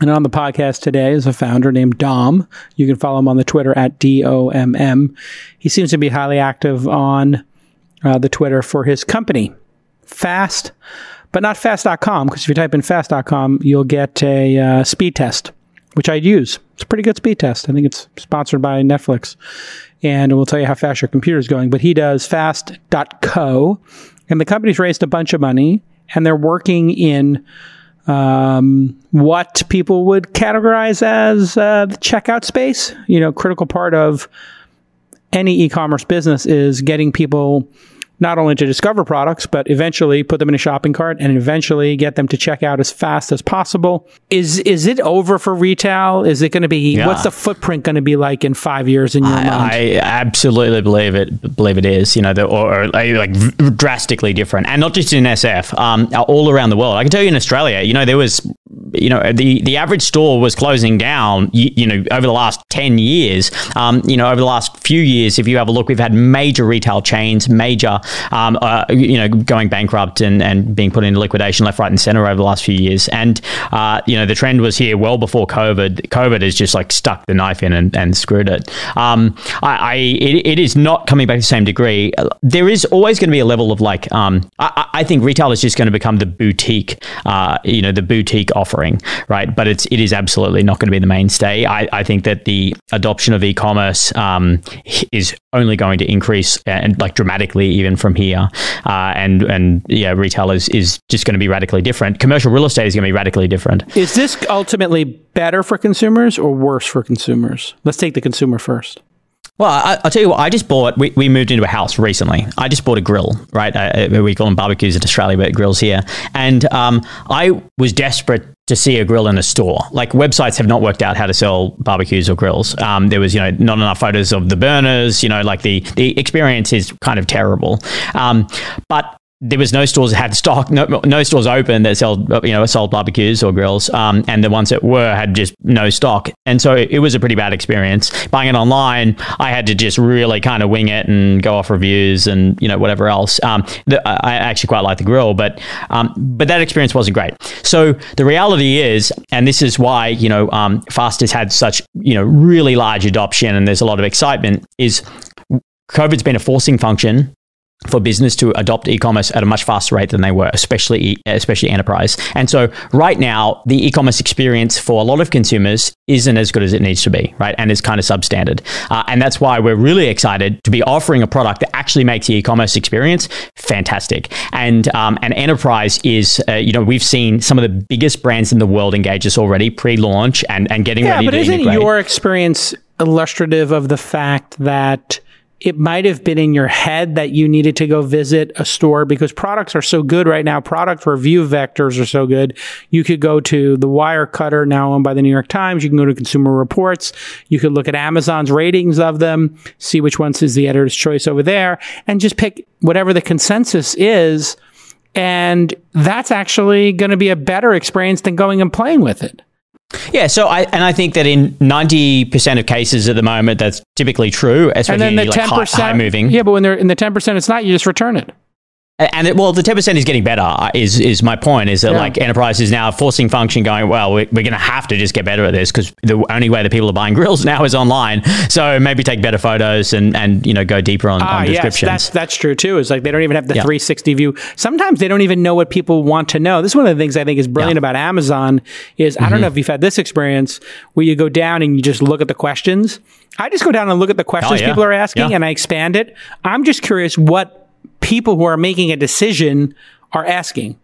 And on the podcast today is a founder named Dom. You can follow him on the Twitter at D O M M. He seems to be highly active on uh, the Twitter for his company, Fast, but not fast.com, because if you type in fast.com, you'll get a uh, speed test, which I'd use. It's a pretty good speed test. I think it's sponsored by Netflix, and it will tell you how fast your computer is going. But he does fast.co, and the company's raised a bunch of money, and they're working in um, what people would categorize as uh, the checkout space. You know, critical part of any e-commerce business is getting people not only to discover products, but eventually put them in a shopping cart and eventually get them to check out as fast as possible. Is is it over for retail? Is it going to be? Yeah. What's the footprint going to be like in five years in your mind? I, I absolutely believe it. Believe it is. You know, the, or, or like v- drastically different, and not just in SF. Um, all around the world. I can tell you in Australia. You know, there was, you know, the the average store was closing down. You, you know, over the last ten years. Um, you know, over the last few years, if you have a look, we've had major retail chains, major, um, uh, you know, going bankrupt and and being put into liquidation left, right, and center over the last few years. And uh, you know, the trend was here well before COVID. COVID has just like stuck the knife in and, and screwed it. Um, I, I it, it is not coming back to the same degree. There is always going to be a level of like, um, I, I think retail is just going to become the boutique, uh, you know, the boutique offering, right? But it's it is absolutely not going to be the mainstay. I, I think that the adoption of e-commerce um, is only going to increase and like dramatically even from here. Uh, and and yeah, retail is is just going to be radically different. Commercial real estate is going to be radically different. Is this ultimately better for consumers or worse for consumers? Let's take the consumer first. Well, I, will tell you what. I just bought. We, we moved into a house recently. I just bought a grill. Right, uh, we call them barbecues in Australia, but grills here. And um, I was desperate to see a grill in a store. Like websites have not worked out how to sell barbecues or grills. Um, there was, you know, not enough photos of the burners. You know, like the the experience is kind of terrible. Um, but there was no stores that had stock, no, no stores open that sold, you know, sold barbecues or grills, um, and the ones that were had just no stock, and so it, was a pretty bad experience. Buying it online, I had to just really kind of wing it and go off reviews and you know whatever else. Um, the, I actually quite like the grill, but um, but that experience wasn't great. So the reality is, and this is why you know um, Fast has had such you know really large adoption, and there's a lot of excitement. Is COVID's been a forcing function for business to adopt e-commerce at a much faster rate than they were, especially especially enterprise. And so right now, the e-commerce experience for a lot of consumers isn't as good as it needs to be, right? And it's kind of substandard. Uh, and that's why we're really excited to be offering a product that actually makes the e-commerce experience fantastic. And um, an enterprise is, uh, you know, we've seen some of the biggest brands in the world engage us already pre-launch and, and getting yeah, ready but to do it. But isn't integrate. your experience illustrative of the fact that it might have been in your head that you needed to go visit a store because products are so good right now. Product review vectors are so good. You could go to the Wirecutter, now owned by the New York Times. You can go to Consumer Reports. You could look at Amazon's ratings of them, see which ones is the editor's choice over there, and just pick whatever the consensus is. And that's actually going to be a better experience than going and playing with it. Yeah, so I and I think that in ninety percent of cases at the moment, that's typically true, especially and then the like high, high moving. Yeah, but when they're in the ten percent, it's not. You just return it. And it, well, the ten percent is getting better. uh, Is is my point? Is that Yeah. like enterprise is now forcing function, going well. We're, we're going to have to just get better at this because the only way that people are buying grills now is online. So maybe take better photos and and you know go deeper on, Ah, on yes, that's that's true too. Is like they don't even have the Yeah. 360 view. Sometimes they don't even know what people want to know. This is one of the things I think is brilliant Yeah. Mm-hmm. about Amazon. Is I don't know if you've had this experience where you go down and you just look at the questions. I just go down and look at the questions Oh, people are asking and I expand it. I'm just curious what people who are making a decision are asking.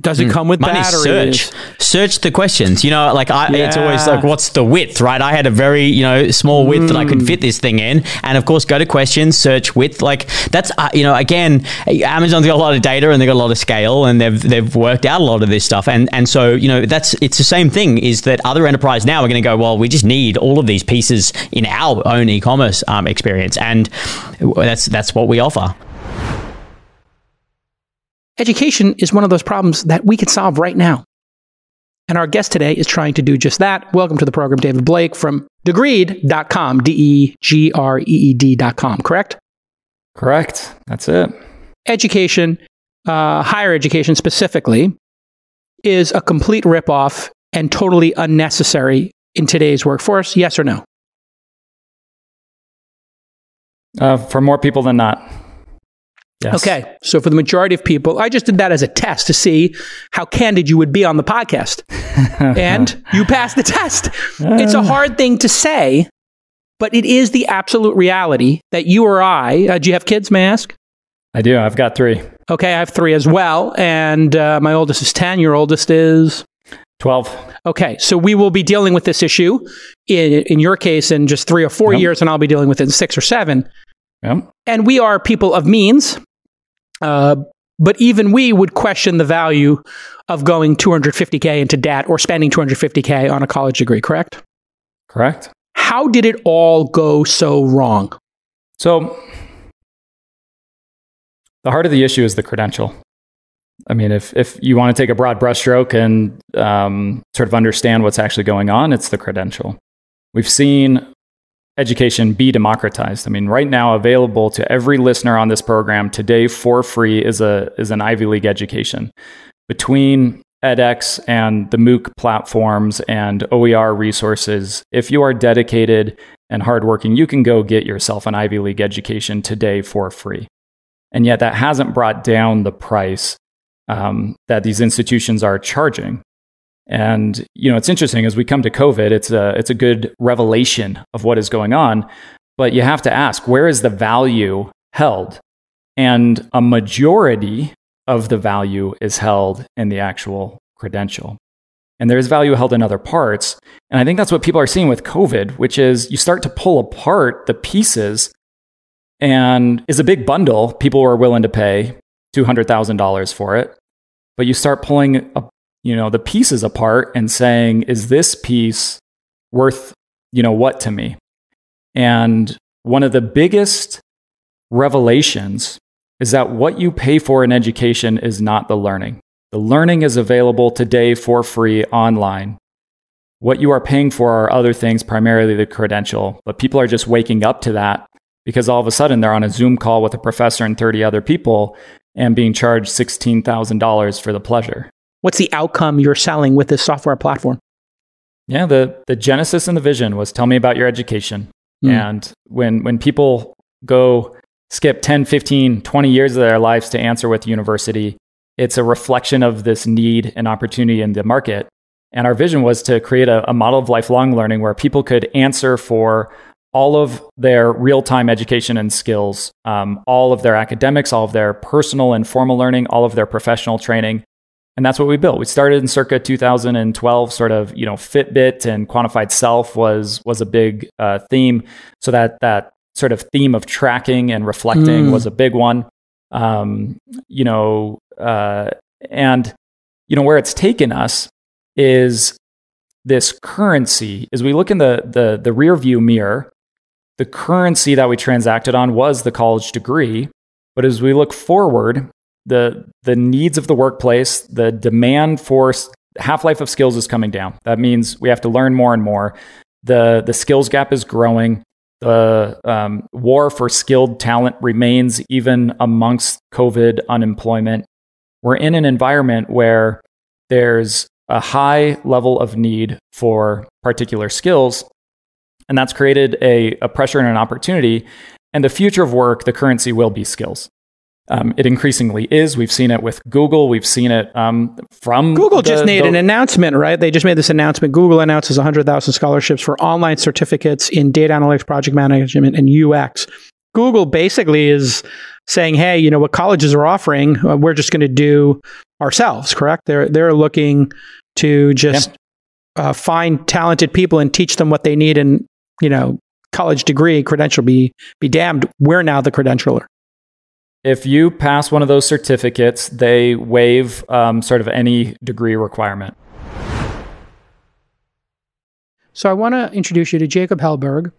Does it come with Money batteries? search, search the questions. You know, like I, it's always like, what's the width, right? I had a very you know small width that I could fit this thing in, and of course, go to questions, search width. Like that's uh, you know, again, Amazon's got a lot of data and they've got a lot of scale, and they've they've worked out a lot of this stuff, and and so you know, that's it's the same thing. Is that other enterprise now are going to go, well, we just need all of these pieces in our own e-commerce um, experience, and that's that's what we offer. Education is one of those problems that we can solve right now. And our guest today is trying to do just that. Welcome to the program, David Blake from degreed.com, D E G R E E D.com, correct? Correct. That's it. Education, uh, higher education specifically, is a complete ripoff and totally unnecessary in today's workforce? Yes or no? Uh, for more people than not. Yes. Okay. So for the majority of people, I just did that as a test to see how candid you would be on the podcast. and you passed the test. It's a hard thing to say, but it is the absolute reality that you or I, uh, do you have kids, may I ask? I do. I've got three. Okay. I have three as well. And uh, my oldest is 10. Your oldest is? 12. Okay. So we will be dealing with this issue in, in your case in just three or four yep. years, and I'll be dealing with it in six or seven. Yep. And we are people of means. Uh, but even we would question the value of going 250K into debt or spending 250K on a college degree, correct? Correct. How did it all go so wrong? So, the heart of the issue is the credential. I mean, if, if you want to take a broad brushstroke and um, sort of understand what's actually going on, it's the credential. We've seen education be democratized. I mean, right now available to every listener on this program today for free is a is an Ivy League education. Between edX and the MOOC platforms and OER resources, if you are dedicated and hardworking, you can go get yourself an Ivy League education today for free. And yet, that hasn't brought down the price um, that these institutions are charging. And you know, it's interesting as we come to COVID, it's a it's a good revelation of what is going on. But you have to ask, where is the value held? And a majority of the value is held in the actual credential. And there is value held in other parts. And I think that's what people are seeing with COVID, which is you start to pull apart the pieces and is a big bundle. People are willing to pay $200,000 for it. But you start pulling you know, the pieces apart and saying, is this piece worth, you know, what to me? And one of the biggest revelations is that what you pay for in education is not the learning. The learning is available today for free online. What you are paying for are other things, primarily the credential, but people are just waking up to that because all of a sudden they're on a Zoom call with a professor and 30 other people and being charged $16,000 for the pleasure what's the outcome you're selling with this software platform? Yeah, the the genesis and the vision was tell me about your education. Mm. And when when people go skip 10, 15, 20 years of their lives to answer with university, it's a reflection of this need and opportunity in the market. And our vision was to create a, a model of lifelong learning where people could answer for all of their real time education and skills, um, all of their academics, all of their personal and formal learning, all of their professional training, and that's what we built. We started in circa 2012. Sort of, you know, Fitbit and quantified self was was a big uh, theme. So that that sort of theme of tracking and reflecting mm. was a big one. Um, you know, uh, and you know where it's taken us is this currency. As we look in the the the rear view mirror, the currency that we transacted on was the college degree. But as we look forward, the the needs of the workplace, the demand for half life of skills is coming down. That means we have to learn more and more. the The skills gap is growing. The um, war for skilled talent remains even amongst COVID unemployment. We're in an environment where there's a high level of need for particular skills, and that's created a, a pressure and an opportunity. And the future of work, the currency will be skills. Um, it increasingly is. We've seen it with Google. We've seen it um, from Google. The, just made the, an announcement, right? They just made this announcement. Google announces 100,000 scholarships for online certificates in data analytics, project management, and UX. Google basically is saying, "Hey, you know what colleges are offering? Uh, we're just going to do ourselves." Correct? They're they're looking to just yeah. uh, find talented people and teach them what they need, and you know, college degree credential be be damned. We're now the credentialer if you pass one of those certificates, they waive um, sort of any degree requirement. So I want to introduce you to Jacob Helberg.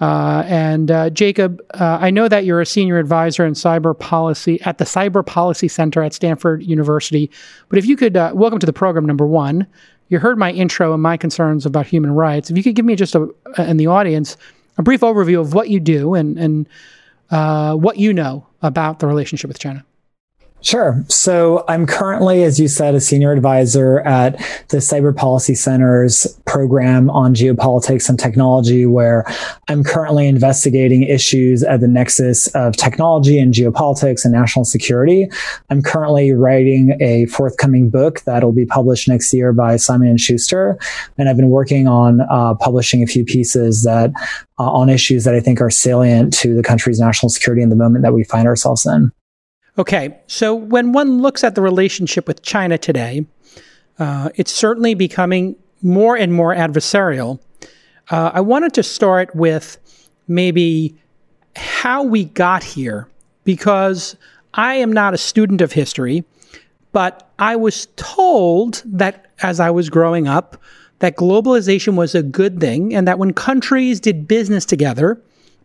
Uh, and uh, Jacob, uh, I know that you're a senior advisor in cyber policy at the Cyber Policy Center at Stanford University. But if you could, uh, welcome to the program, number one. You heard my intro and my concerns about human rights. If you could give me just a, in the audience, a brief overview of what you do and, and uh, what you know about the relationship with China. Sure. So I'm currently, as you said, a senior advisor at the Cyber Policy Center's program on geopolitics and technology, where I'm currently investigating issues at the nexus of technology and geopolitics and national security. I'm currently writing a forthcoming book that'll be published next year by Simon and Schuster, and I've been working on uh, publishing a few pieces that uh, on issues that I think are salient to the country's national security in the moment that we find ourselves in. Okay, so when one looks at the relationship with China today, uh, it's certainly becoming more and more adversarial. Uh, I wanted to start with maybe how we got here, because I am not a student of history, but I was told that as I was growing up, that globalization was a good thing and that when countries did business together,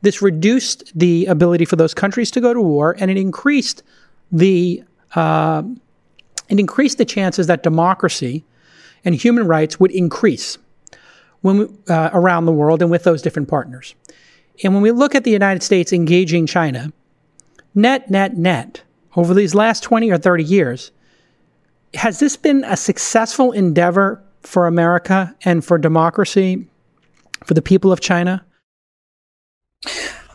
this reduced the ability for those countries to go to war and it increased the uh, it increased the chances that democracy and human rights would increase when we, uh, around the world and with those different partners. And when we look at the United States engaging China, net, net, net, over these last 20 or 30 years, has this been a successful endeavor for America and for democracy, for the people of China?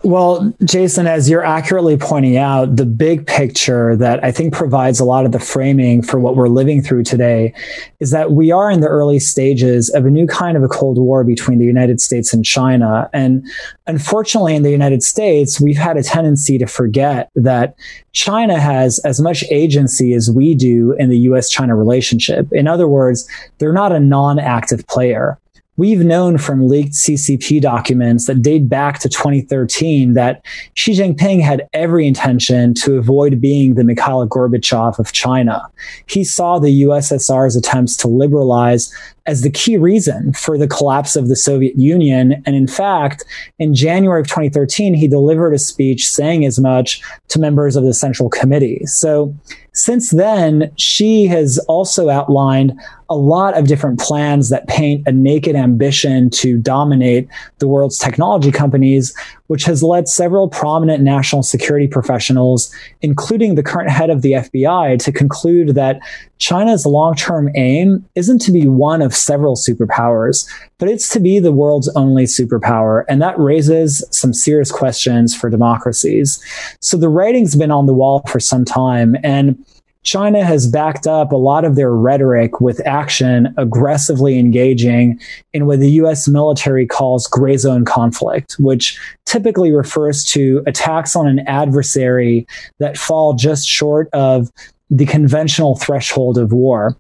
Well, Jason, as you're accurately pointing out, the big picture that I think provides a lot of the framing for what we're living through today is that we are in the early stages of a new kind of a Cold War between the United States and China. And unfortunately, in the United States, we've had a tendency to forget that China has as much agency as we do in the US China relationship. In other words, they're not a non active player we've known from leaked CCP documents that date back to 2013 that Xi Jinping had every intention to avoid being the Mikhail Gorbachev of China. He saw the USSR's attempts to liberalize as the key reason for the collapse of the Soviet Union. And in fact, in January of 2013, he delivered a speech saying as much to members of the Central Committee. So since then, Xi has also outlined a lot of different plans that paint a naked ambition to dominate the world's technology companies, which has led several prominent national security professionals, including the current head of the FBI, to conclude that China's long term aim isn't to be one of several superpowers, but it's to be the world's only superpower. And that raises some serious questions for democracies. So the writing's been on the wall for some time. And China has backed up a lot of their rhetoric with action, aggressively engaging in what the US military calls gray zone conflict, which typically refers to attacks on an adversary that fall just short of the conventional threshold of war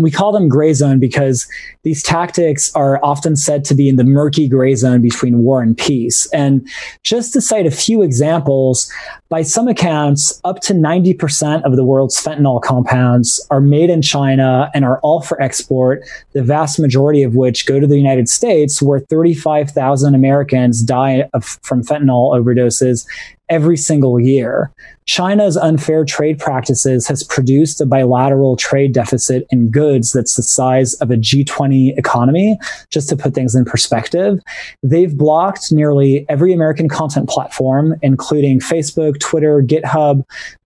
we call them gray zone because these tactics are often said to be in the murky gray zone between war and peace. And just to cite a few examples, by some accounts, up to 90% of the world's fentanyl compounds are made in China and are all for export, the vast majority of which go to the United States, where 35,000 Americans die of, from fentanyl overdoses every single year. China's unfair trade practices has produced a bilateral trade deficit in goods that's the size of a G20 economy. Just to put things in perspective, they've blocked nearly every American content platform, including Facebook, Twitter, GitHub,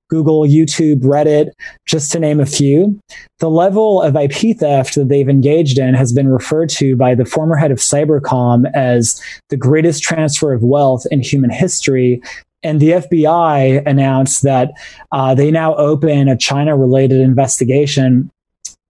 Google, YouTube, Reddit, just to name a few. The level of IP theft that they've engaged in has been referred to by the former head of Cybercom as the greatest transfer of wealth in human history and the FBI announced that uh, they now open a China related investigation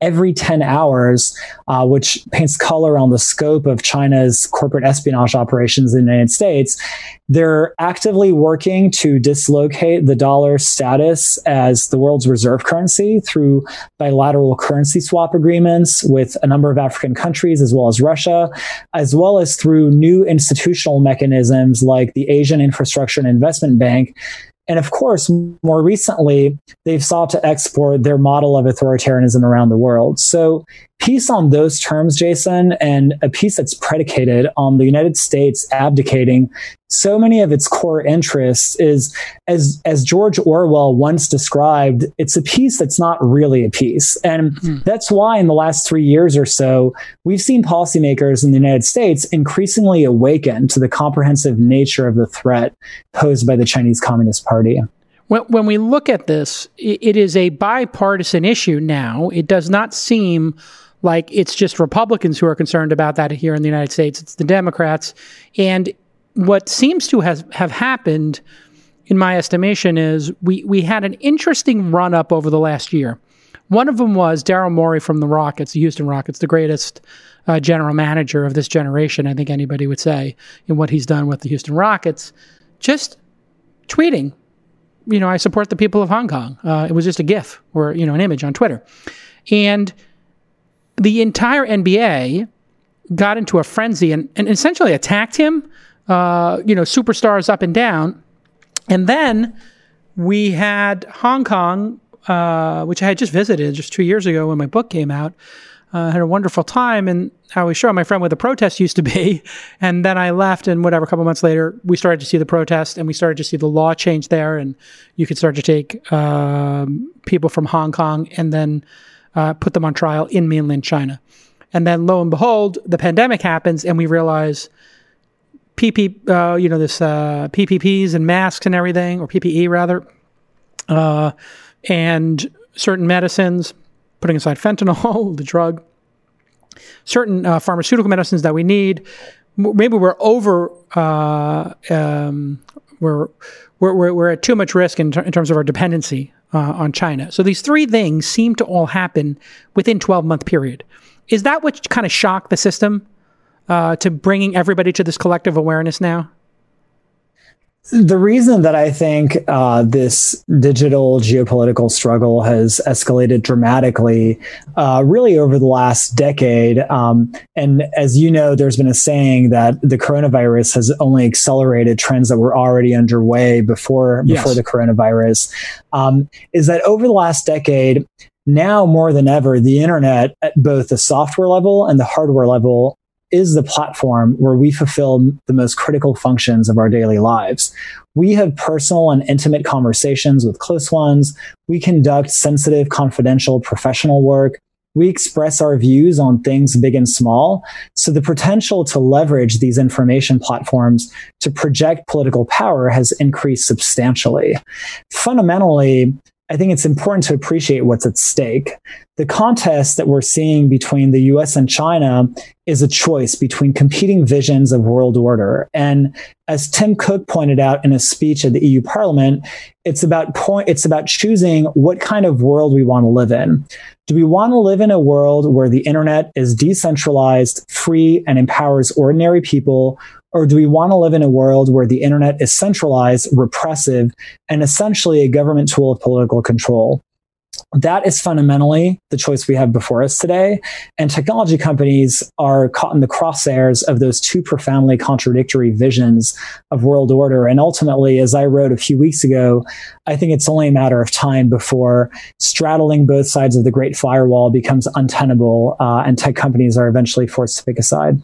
every 10 hours, uh, which paints color on the scope of China's corporate espionage operations in the United States. They're actively working to dislocate the dollar status as the world's reserve currency through bilateral currency swap agreements with a number of African countries, as well as Russia, as well as through new institutional mechanisms like the Asian Infrastructure and Investment Bank and of course, more recently, they've sought to export their model of authoritarianism around the world. So peace on those terms, Jason, and a peace that's predicated on the United States abdicating so many of its core interests is, as, as George Orwell once described, it's a peace that's not really a peace. And mm. that's why in the last three years or so, we've seen policymakers in the United States increasingly awaken to the comprehensive nature of the threat posed by the Chinese Communist Party. when, when we look at this, it is a bipartisan issue now. It does not seem like it's just Republicans who are concerned about that here in the United States. It's the Democrats. And what seems to have, have happened, in my estimation, is we, we had an interesting run up over the last year. One of them was Daryl Morey from the Rockets, the Houston Rockets, the greatest uh, general manager of this generation, I think anybody would say, in what he's done with the Houston Rockets, just tweeting, you know, I support the people of Hong Kong. Uh, it was just a GIF or, you know, an image on Twitter. And the entire NBA got into a frenzy and, and essentially attacked him, uh, you know, superstars up and down. And then we had Hong Kong, uh, which I had just visited just two years ago when my book came out. Uh, had a wonderful time, and I was showing my friend where the protest used to be. And then I left, and whatever, a couple months later, we started to see the protest, and we started to see the law change there, and you could start to take um, people from Hong Kong and then uh, put them on trial in mainland China. And then lo and behold, the pandemic happens, and we realize PP, uh, you know, this uh, PPPs and masks and everything, or PPE rather, uh, and certain medicines, putting aside fentanyl, the drug, certain uh, pharmaceutical medicines that we need. Maybe we're over, uh, um, we're, we're, we're at too much risk in, ter- in terms of our dependency uh, on China. So these three things seem to all happen within 12 month period. Is that what kind of shocked the system uh, to bringing everybody to this collective awareness now? The reason that I think uh, this digital geopolitical struggle has escalated dramatically, uh, really over the last decade, um, and as you know, there's been a saying that the coronavirus has only accelerated trends that were already underway before before yes. the coronavirus. Um, is that over the last decade, now more than ever, the internet at both the software level and the hardware level is the platform where we fulfill the most critical functions of our daily lives. We have personal and intimate conversations with close ones. We conduct sensitive, confidential, professional work. We express our views on things big and small. So the potential to leverage these information platforms to project political power has increased substantially. Fundamentally, I think it's important to appreciate what's at stake. The contest that we're seeing between the US and China is a choice between competing visions of world order. And as Tim Cook pointed out in a speech at the EU Parliament, it's about point, it's about choosing what kind of world we want to live in. Do we want to live in a world where the internet is decentralized, free, and empowers ordinary people? Or do we want to live in a world where the internet is centralized, repressive, and essentially a government tool of political control? That is fundamentally the choice we have before us today. And technology companies are caught in the crosshairs of those two profoundly contradictory visions of world order. And ultimately, as I wrote a few weeks ago, I think it's only a matter of time before straddling both sides of the great firewall becomes untenable uh, and tech companies are eventually forced to pick a side.